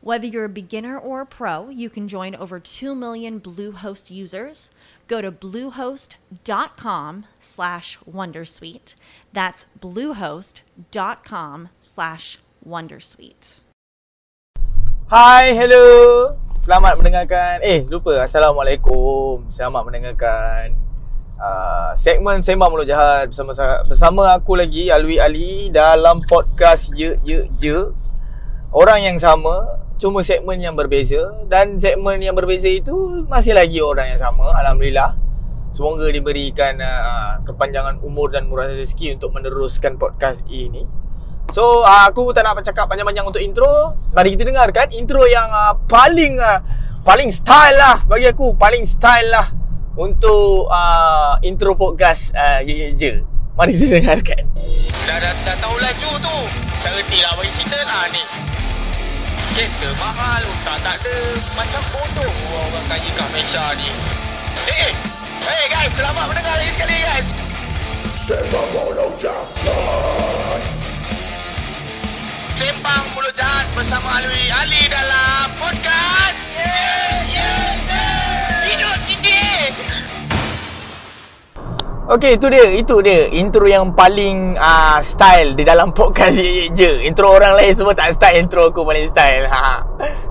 Whether you're a beginner or a pro, you can join over 2 million Bluehost users. Go to bluehost.com slash wondersuite. That's bluehost.com slash wondersuite. Hi, hello. Selamat mendengarkan. Eh, lupa. Assalamualaikum. Selamat mendengarkan uh, segmen Sembang Mulut Jahat bersama bersama aku lagi Alwi Ali dalam podcast Ye Ye Ye. Orang yang sama, cuma segmen yang berbeza dan segmen yang berbeza itu masih lagi orang yang sama. Alhamdulillah. Semoga diberikan uh, kepanjangan umur dan murah rezeki untuk meneruskan podcast ini. So uh, aku tak nak bercakap panjang-panjang untuk intro Mari kita dengarkan intro yang uh, paling uh, Paling style lah bagi aku Paling style lah Untuk uh, intro podcast uh, Ye Ye Je Mari kita dengarkan Dah, dah, dah tahu laju tu Tak reti lah bagi cerita lah ni Kereta mahal Tak tak ada. Macam bodoh orang kaya kat Malaysia ni. Eh hey, hey guys Selamat mendengar lagi sekali guys. Sembang Mulut Jahat Sembang Mulut Jahat bersama Alwi Ali dalam podcast Okay itu dia Itu dia. Intro yang paling uh, Style Di dalam podcast Ye Je. Intro orang lain semua tak style Intro aku paling style. Ha.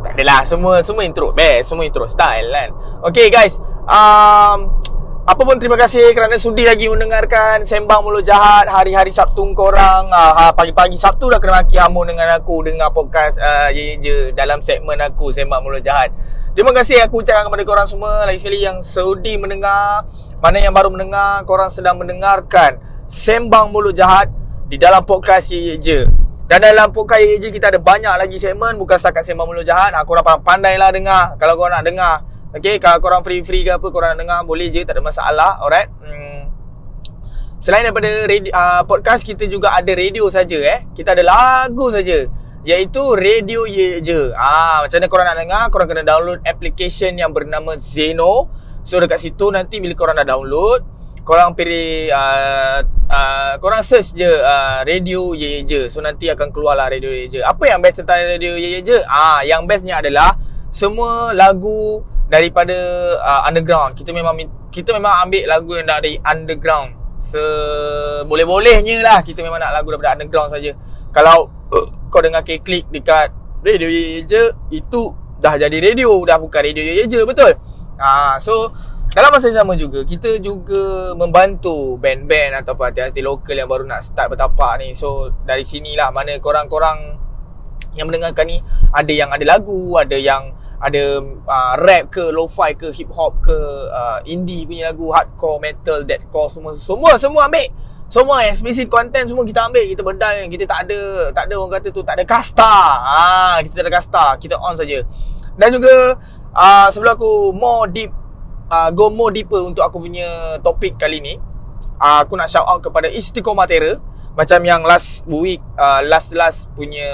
Tak adalah Semua semua intro Best Semua intro style kan. Okay guys. Um, apa pun terima kasih kerana sudi lagi mendengarkan Sembang Mulut Jahat Hari-hari Sabtu korang. Uh, Pagi-pagi Sabtu dah kena maki hamun dengan aku Dengar podcast uh, Ye Ye Je Dalam segmen aku Sembang Mulut Jahat. Terima kasih aku ucapkan kepada korang semua. Lagi sekali yang sudi mendengar Mana yang baru mendengar Korang sedang mendengarkan Sembang Mulut Jahat Di dalam podcast Ye Je. Dan dalam podcast Ye Je kita ada banyak lagi segmen Bukan setakat Sembang Mulut Jahat. Aku dapat pandailah dengar. Kalau korang nak dengar Okay, kalau korang free-free ke apa Korang nak dengar Boleh je, tak ada masalah Alright? Hmm. Selain daripada radio, uh, podcast Kita juga ada radio saja eh. Kita ada lagu saja Iaitu Radio Ye Je. Ah, Macam mana korang nak dengar Korang kena download application yang bernama Zeno So dekat situ nanti bila korang dah download Korang pilih uh, uh, Korang search je uh, Radio Ye Je So nanti akan keluar lah Radio Ye Je Apa yang best tentang Radio Ye Je ah, Yang bestnya adalah Semua lagu daripada uh, underground. Kita memang kita memang ambil lagu yang dari underground. Se boleh-bolehnya lah kita memang nak lagu daripada underground saja. Kalau uh, kau dengar klik dekat radio ye je itu dah jadi radio dah bukan radio ye je betul ha so dalam masa yang sama juga kita juga membantu band-band ataupun artis-artis lokal yang baru nak start bertapak ni. So dari sinilah mana korang-korang yang mendengarkan ni ada yang ada lagu ada yang ada uh, rap ke lo-fi ke hip hop ke uh, indie punya lagu hardcore metal deathcore semua semua semua ambil. Semua explicit content semua kita ambil. Kita bedal kita tak ada tak ada orang kata tu tak ada kasta. Ha, kita tak ada kasta. Kita on saja. Dan juga uh, sebelum aku more deep uh, go more deeper untuk aku punya topik kali ni uh, aku nak shout out kepada Istiqomah Terror. Macam yang last week uh, last last punya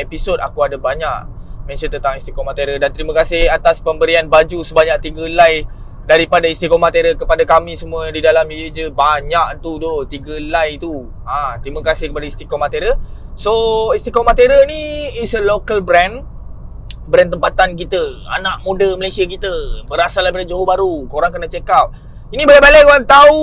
episode aku ada banyak mention tentang Istiqomah Terror. Dan terima kasih atas pemberian baju sebanyak 3 helai daripada Istiqomah Terror kepada kami semua di dalam. Ye Je banyak tu tu 3 helai tu. Ha, terima kasih kepada Istiqomah Terror. So Istiqomah Terror ni is a local brand brand tempatan kita anak muda Malaysia kita berasal daripada Johor Bahru korang kena check out ini balik-balik korang tahu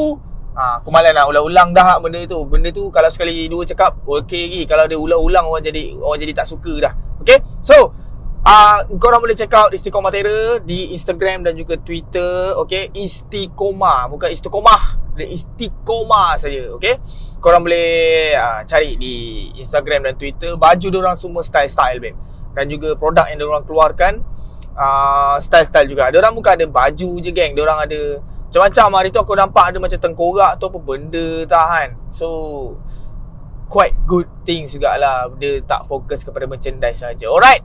Ha, aku malas nak ulang-ulang dah benda tu. Benda tu kalau sekali dua cakap okey lagi. Kalau dia ulang-ulang orang jadi orang jadi tak suka dah. Okay? So, uh, korang boleh check out Istiqomah Terror di Instagram dan juga Twitter, okey? Istiqomah, bukan Istiqomah, dia Istiqomah saja, okey? Korang boleh uh, cari di Instagram dan Twitter, baju orang semua style-style, babe. Dan juga produk yang diorang keluarkan uh, style-style juga. Diorang bukan ada baju je geng, diorang ada macam-macam hari tu aku nampak ada macam tengkorak tu apa benda tahan. So quite good things jugalah dia tak fokus kepada merchandise saja. Alright.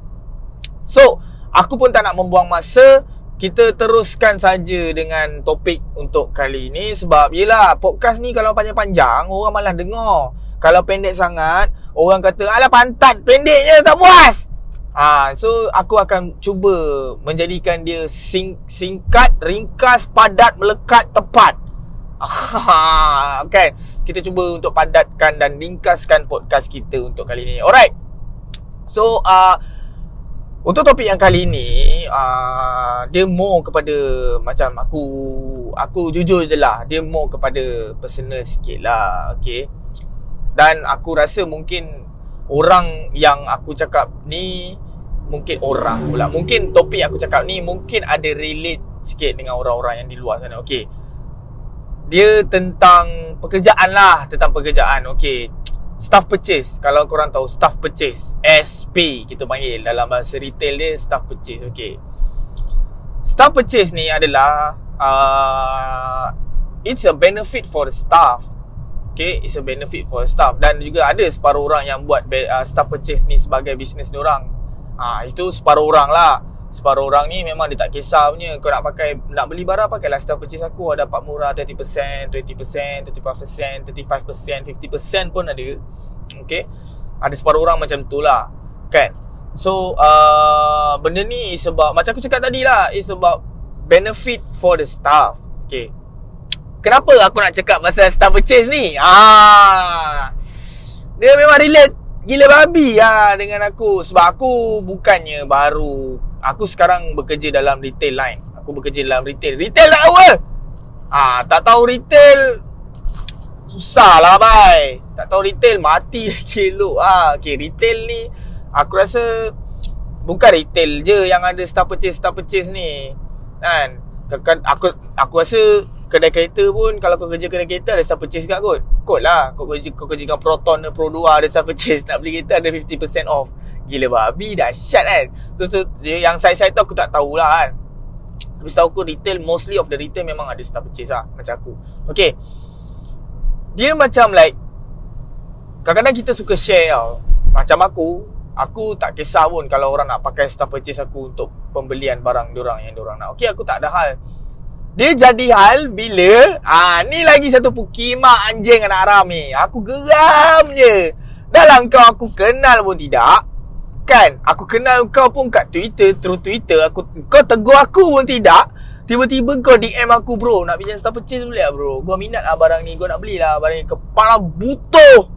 So, aku pun tak nak membuang masa kita teruskan saja dengan topik untuk kali ini sebab yelah podcast ni kalau panjang-panjang orang malah dengar. Kalau pendek sangat orang kata alah pantat pendeknya tak puas. Ha, so aku akan cuba menjadikan dia sing, singkat, ringkas, padat, melekat, tepat. Ha, kan? Kita cuba untuk padatkan dan ringkaskan podcast kita untuk kali ini. Alright. So, uh, untuk topik yang kali ini, uh, dia more kepada macam aku, aku jujur je lah. Dia more kepada personal sikit lah. Okay. Dan aku rasa mungkin orang yang aku cakap ni mungkin orang pula. Mungkin topik aku cakap ni mungkin ada relate sikit dengan orang-orang yang di luar sana. Okey. Dia tentang pekerjaan lah tentang pekerjaan. Okey. Staff purchase. Kalau korang tahu staff purchase SP kita panggil. Dalam bahasa retail dia staff purchase. Okey. Staff purchase ni adalah uh, it's a benefit for the staff. Okay, it's a benefit for the staff. Dan juga ada separuh orang yang buat uh, staff purchase ni sebagai bisnes orang Ha, itu separuh orang lah. Separuh orang ni memang dia tak kisah punya. Kau nak pakai Nak beli barang pakailah staff purchase aku. Dapat murah 30% 20% 35% 35% 50% pun ada. Okay? Ada separuh orang macam tu lah. Kan? So uh, Benda ni is about Macam aku cakap tadi lah Is about Benefit for the staff. Okay? Kenapa aku nak cakap pasal staff purchase ni? Ah, Dia memang relate gila babi lah dengan aku. Sebab aku bukannya baru. Aku sekarang bekerja dalam retail line aku bekerja dalam retail. Retail tak tahu ah tak tahu retail. Susah lah bye. Tak tahu retail mati kilo ah okay, retail ni aku rasa bukan retail je yang ada staff purchase staff purchase ni kan aku aku rasa kedai kereta pun kalau kau kerja kedai kereta ada staff purchase kat kot. Kot lah. Kau kerja kau kerja dengan Proton Pro 2 ada staff purchase nak beli kereta ada 50% off. Gila babi dahsyat kan. Tu tu yang saya-saya tu aku tak tahulah kan. Tapi setahu aku retail mostly of the retail memang ada staff purchase lah macam aku. Okay. Dia macam like kadang-kadang kita suka share tau. Macam aku, aku tak kisah pun kalau orang nak pakai staff purchase aku untuk pembelian barang diorang yang diorang nak. Okay, aku tak ada hal. Dia jadi hal bila ah ni lagi satu pukimak anjing anak haram ni. Aku geram je. Dalam kau aku kenal pun tidak. Kan? Aku kenal kau pun kat Twitter, through Twitter. Aku kau tegur aku pun tidak. Tiba-tiba kau DM aku bro Nak pinjam staff purchase boleh lah bro Gua minat lah barang ni Gua nak beli lah barang ni Kepala butuh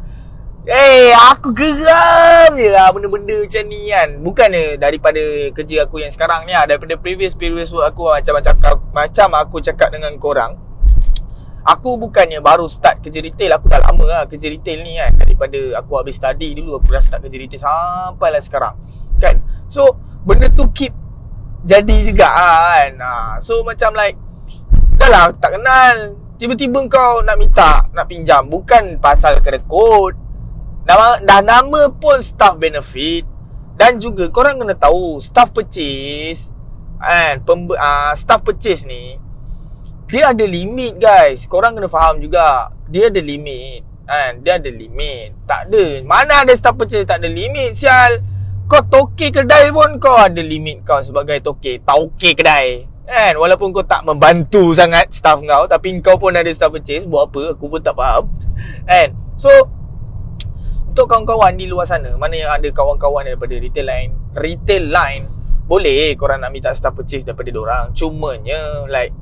Eh, hey, aku geram je lah benda-benda macam ni kan. Bukan daripada kerja aku yang sekarang ni lah. Daripada previous previous work aku macam macam macam aku cakap dengan korang. Aku bukannya baru start kerja retail. Aku dah lama lah kerja retail ni kan. Daripada aku habis study dulu, aku dah start kerja retail sampai lah sekarang. Kan? So, benda tu keep jadi juga kan. Ha, so, macam like, dah lah tak kenal. Tiba-tiba kau nak minta, nak pinjam. Bukan pasal kena code. Nama, dah nama pun staff benefit. Dan juga korang kena tahu Staff purchase kan, pembe, uh, Staff purchase ni Dia ada limit guys. Korang kena faham juga. Dia ada limit kan? Dia ada limit. Tak ada. Mana ada staff purchase? Tak ada limit Sial. Kau toke kedai pun Kau ada limit kau sebagai toke. Tauke kedai kan? Walaupun kau tak membantu sangat staff kau Tapi kau pun ada staff purchase. Buat apa? Aku pun tak faham kan? So untuk kawan-kawan di luar sana Mana yang ada kawan-kawan daripada retail line Retail line Boleh korang nak minta staff purchase daripada orang Cumanya like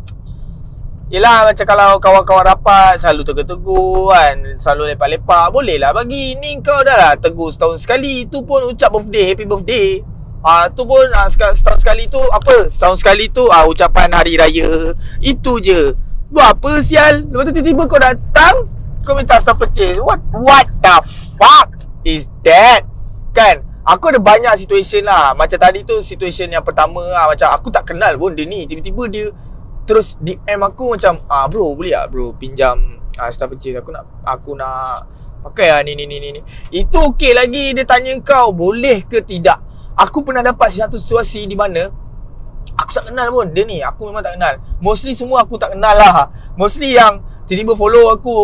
Yelah macam kalau kawan-kawan rapat Selalu tegur-tegur kan Selalu lepak-lepak Boleh lah bagi Ni kau dah lah tegur setahun sekali Tu pun ucap birthday Happy birthday Ah tu pun ah, setahun sekali tu apa? Setahun sekali tu ah ucapan hari raya. Itu je. Buat apa sial? Lepas tu tiba-tiba kau datang kau minta staff purchase What What the fuck Is that? Kan? Aku ada banyak situation lah. Macam tadi tu Situation yang pertama lah. Macam aku tak kenal pun dia ni. Tiba-tiba dia Terus DM aku macam Ah bro boleh tak bro Pinjam ah, Staff purchase Aku nak Aku nak Pakai lah ni ni ni ni. Itu okey lagi Dia tanya kau Boleh ke tidak? Aku pernah dapat satu situasi di mana Aku tak kenal pun dia ni. Aku memang tak kenal. Mostly semua aku tak kenal lah. Mostly yang Tiba-tiba follow aku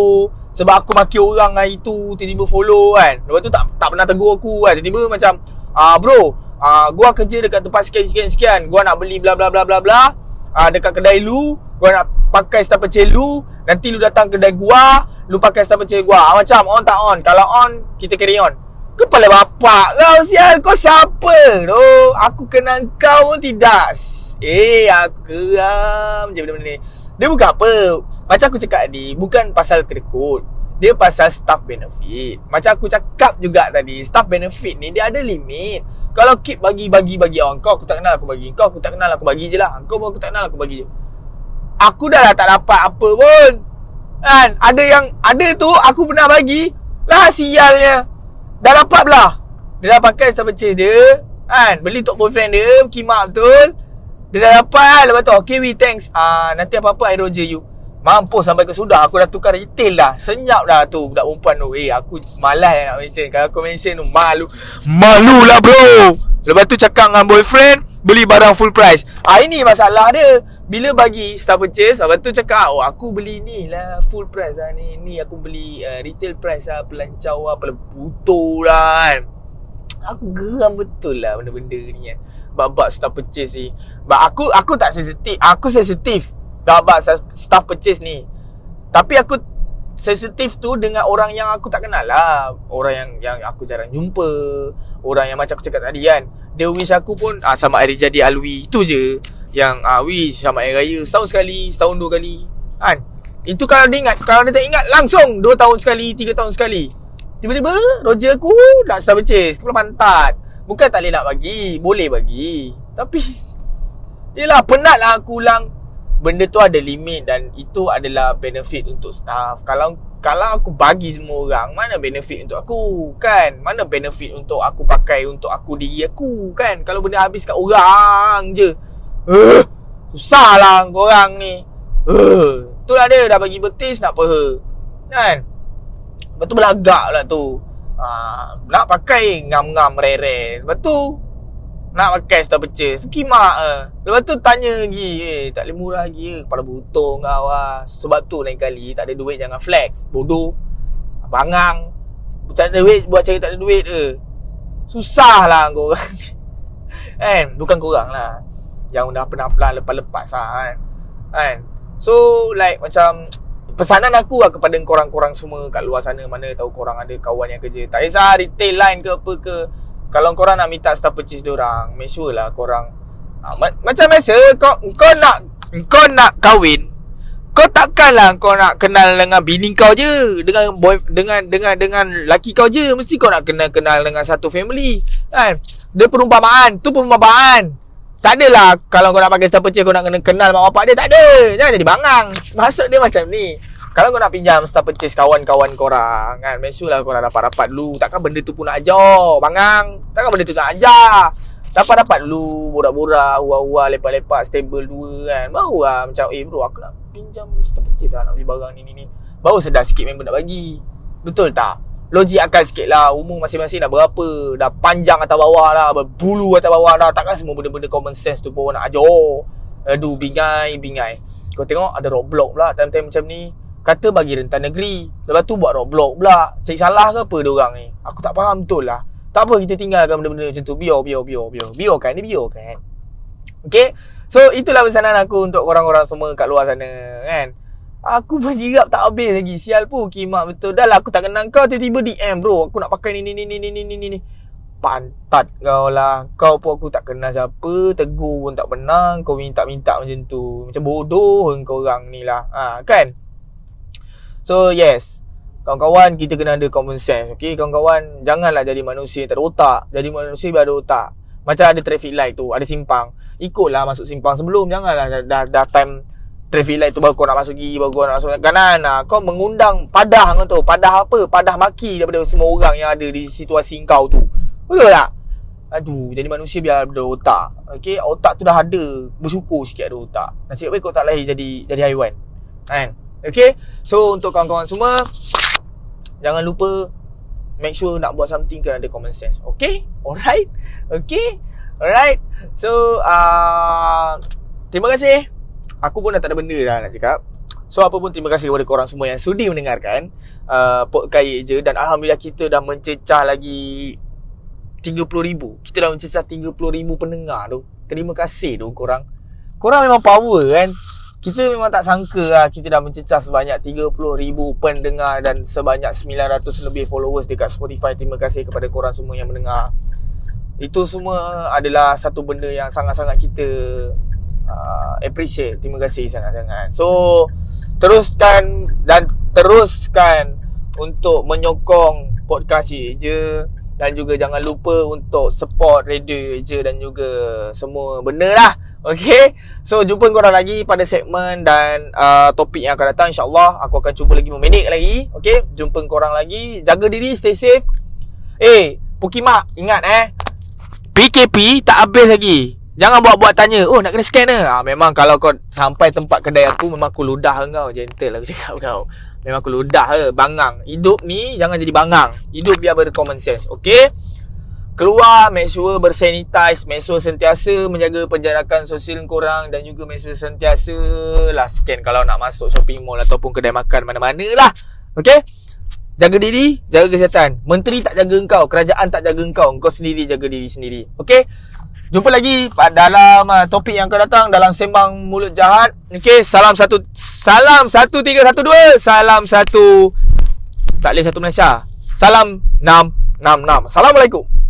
Sebab aku maki orang hari tu Tiba-tiba follow kan. Lepas tu tak tak pernah tegur aku kan. Tiba-tiba macam ah Bro ah Gua kerja dekat tempat sekian-sekian-sekian Gua nak beli bla bla bla bla bla. Ah Dekat kedai lu Gua nak pakai staff purchase lu. Nanti lu datang kedai gua Lu pakai staff purchase gua. Ah, Macam on tak on. Kalau on Kita carry on. Kepala bapak kau sial. Kau siapa? Tu Aku kenal kau pun tidak. Eh aku geram je benda-benda ni Dia bukan apa? Macam aku cakap tadi Bukan pasal kedekut Dia pasal staff benefit. Macam aku cakap juga tadi Staff benefit ni Dia ada limit. Kalau keep bagi-bagi-bagi oh, Kau aku tak kenal aku bagi. Kau aku tak kenal aku bagi je lah. Kau pun aku tak kenal aku bagi je. Aku dah lah tak dapat apa pun. Kan? Ada yang Ada tu Aku pernah bagi. Lah sialnya. Dah dapat belah. Dia dah pakai staff purchase dia. Kan? Beli untuk boyfriend dia Kimak betul dia dah dapat lah Lepas tu Okay we thanks. Uh, Nanti apa-apa I roger you. Mampus sampai ke sudah Aku dah tukar retail dah. Senyap dah tu Budak perempuan tu. Eh aku malas nak mention. Kalau aku mention tu Malu. Malu lah bro. Lepas tu cakap dengan boyfriend Beli barang full price. Ah Ini masalah dia. Bila bagi Star purchase Lepas tu cakap Oh aku beli ni lah Full price lah ni. Ni aku beli uh, Retail price lah Pelancau lah Pelebuto lah kan Aku geram betul lah benda-benda ni kan Babak staff purchase ni. But aku aku tak sensitif. Aku sensitif Babak staff purchase ni. Tapi aku sensitif tu dengan orang yang aku tak kenal lah. Orang yang yang aku jarang jumpa. Orang yang macam aku cakap tadi kan. Dia wish aku pun ah, Sama hari jadi Alwi. Itu je Yang ah, wish sama hari raya Setahun sekali Setahun dua kali. Kan? Itu kalau dia ingat Kalau dia tak ingat Langsung Dua tahun sekali Tiga tahun sekali Tiba-tiba Roger aku Nak start purchase. Kepala pantat. Bukan tak boleh nak bagi Boleh bagi. Tapi Yelah penat lah aku ulang. Benda tu ada limit Dan itu adalah benefit untuk staff. Kalau kalau aku bagi semua orang Mana benefit untuk aku Kan? Mana benefit untuk aku pakai Untuk aku diri aku Kan? Kalau benda habis kat orang je. Uh, Susah lah korang ni. Uh, Itulah dia Dah bagi betis nak apa Kan Lepas tu belagak lah tu. Ha, Nak pakai ngam-ngam rare Lepas tu Nak pakai star purchase Kimak eh. Lepas tu tanya lagi Eh tak boleh murah lagi eh. Kepala butong kau lah Sebab tu lain kali Tak ada duit jangan flex. Bodoh. Bangang. Tak ada duit buat cari tak ada duit ke? Susah lah korang Kan? Bukan korang lah. Yang dah pernah pelan lepas-lepas lah kan? Kan? So like macam pesanan aku lah kepada korang-korang semua kat luar sana. Mana tahu korang ada kawan yang kerja. Tak kisah retail line ke apa ke. Kalau korang nak minta staff purchase orang make sure lah korang ha, ma- macam biasa kau kau nak kau nak kahwin kau takkanlah kau nak kenal dengan bini kau je. Dengan boy dengan dengan dengan laki kau je. Mesti kau nak kenal kenal dengan satu family kan? Dia perumpamaan tu perumpamaan tak adalah kalau kau nak pakai staff purchase kau nak kena kenal mak bapak dia tak ada. Jangan jadi bangang. Maksud dia macam ni. Kalau kau nak pinjam staff purchase kawan-kawan korang kan, make sure lah korang dapat-dapat dulu. Takkan benda tu pun nak ajar, bangang. Takkan benda tu nak ajar. Dapat-dapat dulu, borak-borak, ua-ua, lepak-lepak, stable dua kan. Baru lah macam, eh bro aku nak pinjam staff purchase lah nak beli barang ni ni ni. Baru sedar sikit member nak bagi. Betul tak? Logik akal sikit lah. Umur masing-masing dah berapa Dah panjang atas bawah lah Berbulu atas bawah dah. Takkan semua benda-benda common sense tu pun nak ajar Aduh bingai bingai. Kau tengok ada roadblock pula Time-time macam ni. Kata bagi rentan negeri. Lepas tu buat roadblock pula. Cari salah ke apa dia orang ni? Aku tak faham betul lah. Tak apa kita tinggalkan benda-benda macam tu. Biar biar biar biar. Biar kan ni biar kan Okay? So itulah pesanan aku Untuk orang-orang semua kat luar sana Kan Aku berjirap tak habis lagi. Sial pun kimak betul. Dah lah aku tak kenal kau Tiba-tiba DM bro. Aku nak pakai ni ni ni ni ni ni ni ni. Pantat kau lah. Kau pun aku tak kenal siapa. Tegur pun tak pernah Kau minta-minta macam tu. Macam bodoh kau orang ni lah. Ha, Kan? So yes. Kawan-kawan kita kena ada common sense Okay? Kawan-kawan Janganlah jadi manusia tak ada otak. Jadi manusia biar ada otak. Macam ada traffic light tu Ada simpang. Ikutlah masuk simpang sebelum. Janganlah dah, dah, dah time traffic light tu baru kau nak masuk gigi baru kau nak masuk kanan nah, kau mengundang padah kau tu padah apa padah maki daripada semua orang yang ada di situasi kau tu betul tak aduh jadi manusia biar ada otak okey otak tu dah ada bersyukur sikit ada otak nasib baik kau tak lahir jadi jadi haiwan kan okey so untuk kawan-kawan semua jangan lupa make sure nak buat something kena ada common sense. Okay? Alright? Okay? Alright? So, uh, terima kasih. Aku pun dah tak ada benda dah nak cakap. So, apa pun terima kasih kepada korang semua yang sudi mendengarkan uh, podcast je. Dan Alhamdulillah kita dah mencecah lagi 30,000. Kita dah mencecah 30,000 pendengar tu. Terima kasih tu korang. Korang memang power kan? kita memang tak sangka lah kita dah mencecah sebanyak 30,000 pendengar dan sebanyak 900 lebih followers dekat Spotify. Terima kasih kepada korang semua yang mendengar. Itu semua adalah satu benda yang sangat-sangat kita uh, appreciate. Terima kasih sangat-sangat. So, teruskan dan teruskan untuk menyokong podcast je. Dan juga jangan lupa untuk support radio je dan juga semua benda lah. Okay? So jumpa korang lagi pada segmen Dan uh, topik yang akan datang InsyaAllah. Aku akan cuba lagi meminit lagi. Okay? Jumpa korang lagi. Jaga diri Stay safe. Eh Pukimak Ingat eh? PKP tak habis lagi Jangan buat-buat tanya Oh nak kena scan ke ha, Memang kalau kau Sampai tempat kedai aku Memang aku ludah kau Gentle aku cakap kau Memang aku ludah ke Bangang Hidup ni Jangan jadi bangang Hidup biar bercommon sense Okay Keluar, make sure bersanitize, make sure sentiasa menjaga penjarakan sosial korang dan juga make sure sentiasa lah scan kalau nak masuk shopping mall ataupun kedai makan mana-mana lah. Okay? Jaga diri, jaga kesihatan. Menteri tak jaga engkau, kerajaan tak jaga engkau, engkau sendiri jaga diri sendiri. Okay? Jumpa lagi dalam uh, topik yang akan datang dalam sembang mulut jahat. Okay, salam satu salam satu tiga satu dua, salam satu tak boleh satu Malaysia. Salam enam enam enam. Assalamualaikum.